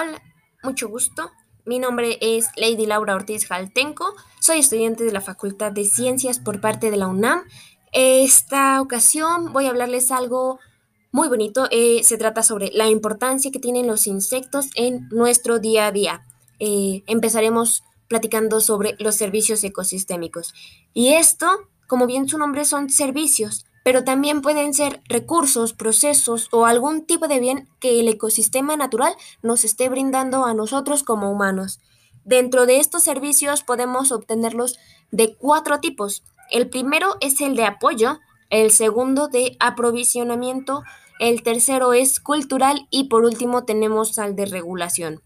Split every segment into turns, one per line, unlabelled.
Hola, mucho gusto. Mi nombre es Lady Laura Ortiz Jaltenco. Soy estudiante de la Facultad de Ciencias por parte de la UNAM. Esta ocasión voy a hablarles algo muy bonito. Eh, se trata sobre la importancia que tienen los insectos en nuestro día a día. Eh, empezaremos platicando sobre los servicios ecosistémicos. Y esto, como bien su nombre, son servicios pero también pueden ser recursos, procesos o algún tipo de bien que el ecosistema natural nos esté brindando a nosotros como humanos. Dentro de estos servicios podemos obtenerlos de cuatro tipos. El primero es el de apoyo, el segundo de aprovisionamiento, el tercero es cultural y por último tenemos al de regulación.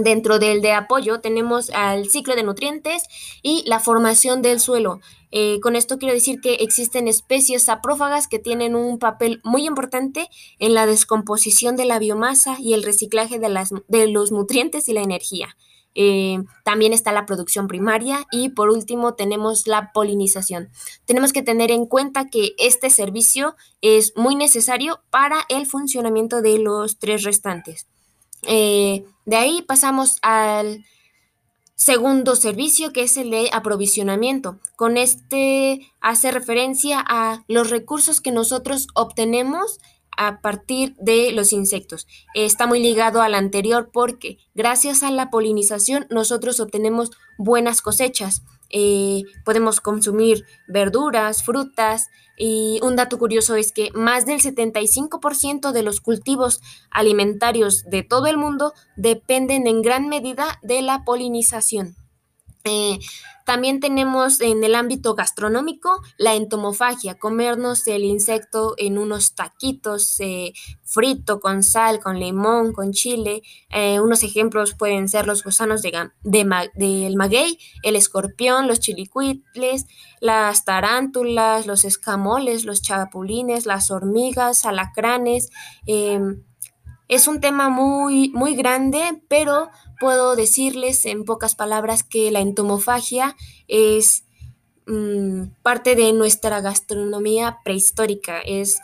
Dentro del de apoyo tenemos al ciclo de nutrientes y la formación del suelo. Eh, con esto quiero decir que existen especies saprófagas que tienen un papel muy importante en la descomposición de la biomasa y el reciclaje de, las, de los nutrientes y la energía. Eh, también está la producción primaria y por último tenemos la polinización. Tenemos que tener en cuenta que este servicio es muy necesario para el funcionamiento de los tres restantes. Eh, de ahí pasamos al segundo servicio, que es el de aprovisionamiento. Con este hace referencia a los recursos que nosotros obtenemos a partir de los insectos. Está muy ligado al anterior porque gracias a la polinización nosotros obtenemos buenas cosechas. Eh, podemos consumir verduras, frutas y un dato curioso es que más del 75% de los cultivos alimentarios de todo el mundo dependen en gran medida de la polinización. Eh, también tenemos en el ámbito gastronómico la entomofagia, comernos el insecto en unos taquitos eh, frito con sal, con limón, con chile. Eh, unos ejemplos pueden ser los gusanos de, del maguey, el escorpión, los chilicuitles, las tarántulas, los escamoles, los chapulines, las hormigas, alacranes. Em, es un tema muy, muy grande, pero puedo decirles en pocas palabras que la entomofagia es mm, parte de nuestra gastronomía prehistórica. Es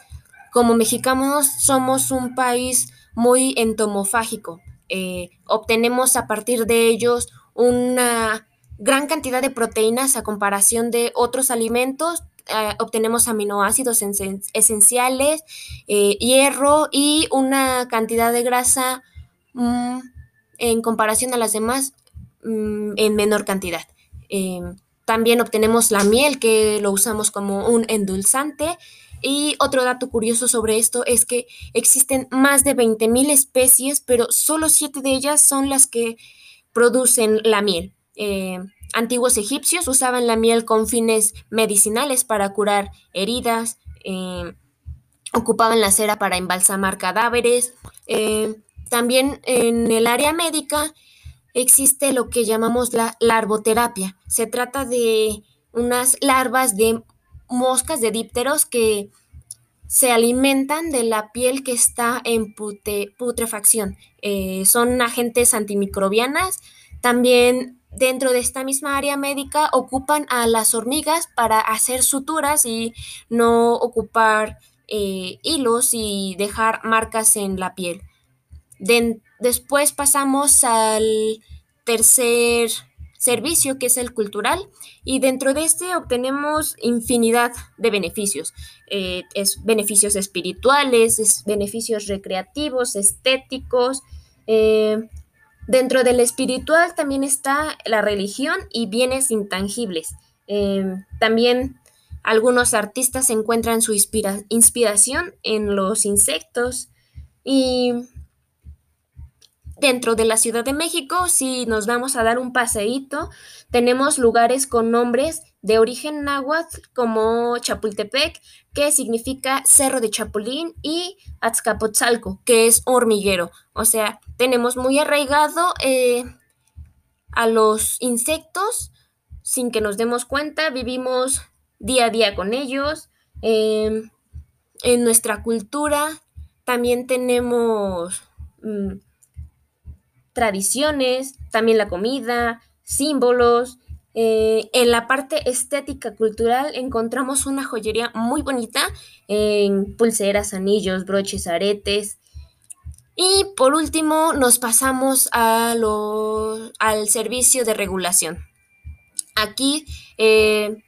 como mexicanos somos un país muy entomofágico. Eh, obtenemos a partir de ellos una gran cantidad de proteínas a comparación de otros alimentos, eh, obtenemos aminoácidos esenciales, eh, hierro y una cantidad de grasa mm, en comparación a las demás mm, en menor cantidad. Eh, también obtenemos la miel que lo usamos como un endulzante. Y otro dato curioso sobre esto es que existen más de 20.000 especies, pero solo 7 de ellas son las que producen la miel antiguos egipcios usaban la miel con fines medicinales para curar heridas, eh, ocupaban la cera para embalsamar cadáveres. Eh, también en el área médica existe lo que llamamos la larvoterapia. Se trata de unas larvas de moscas de dípteros que se alimentan de la piel que está en putrefacción. Eh, son agentes antimicrobianas. También dentro de esta misma área médica ocupan a las hormigas para hacer suturas y no ocupar eh, hilos y dejar marcas en la piel. después pasamos al tercer servicio que es el cultural y dentro de este obtenemos infinidad de beneficios. Eh, es beneficios espirituales, es beneficios recreativos, estéticos, eh, Dentro del espiritual también está la religión y bienes intangibles. Em, también algunos artistas encuentran su inspiración en los insectos y dentro de la Ciudad de México, si nos vamos a dar un paseíto, tenemos lugares con nombres de origen náhuatl como Chapultepec, que significa Cerro de Chapulín, y Azcapotzalco, que es hormiguero. O sea, tenemos muy arraigado eh, a los insectos sin que nos demos cuenta, vivimos día a día con ellos. Em, en nuestra cultura también tenemos mm, tradiciones, también la comida, símbolos. Eh, en la parte estética cultural encontramos una joyería muy bonita en pulseras, anillos, broches, aretes. Y por último, nos pasamos a lo, al servicio de regulación. Aquí eh,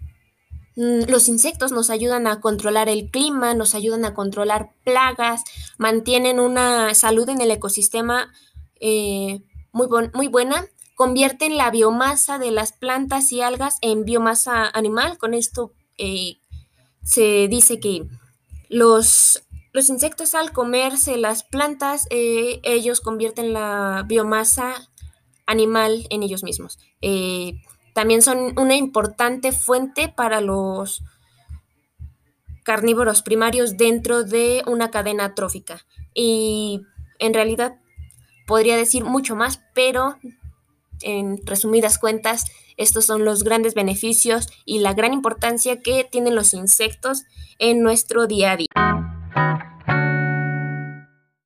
mm, los insectos nos ayudan a controlar el clima, nos ayudan a controlar plagas, mantienen una salud en el ecosistema eh, muy, muy buena, convierten la biomasa de las plantas y algas en biomasa animal. Con esto eh, se dice que los, los insectos al comerse las plantas, eh, ellos convierten la biomasa animal en ellos mismos. Eh, también son una importante fuente para los carnívoros primarios dentro de una cadena trófica. Y en realidad podría decir mucho más, pero en resumidas cuentas, estos son los grandes beneficios y la gran importancia que tienen los insectos en nuestro día a día.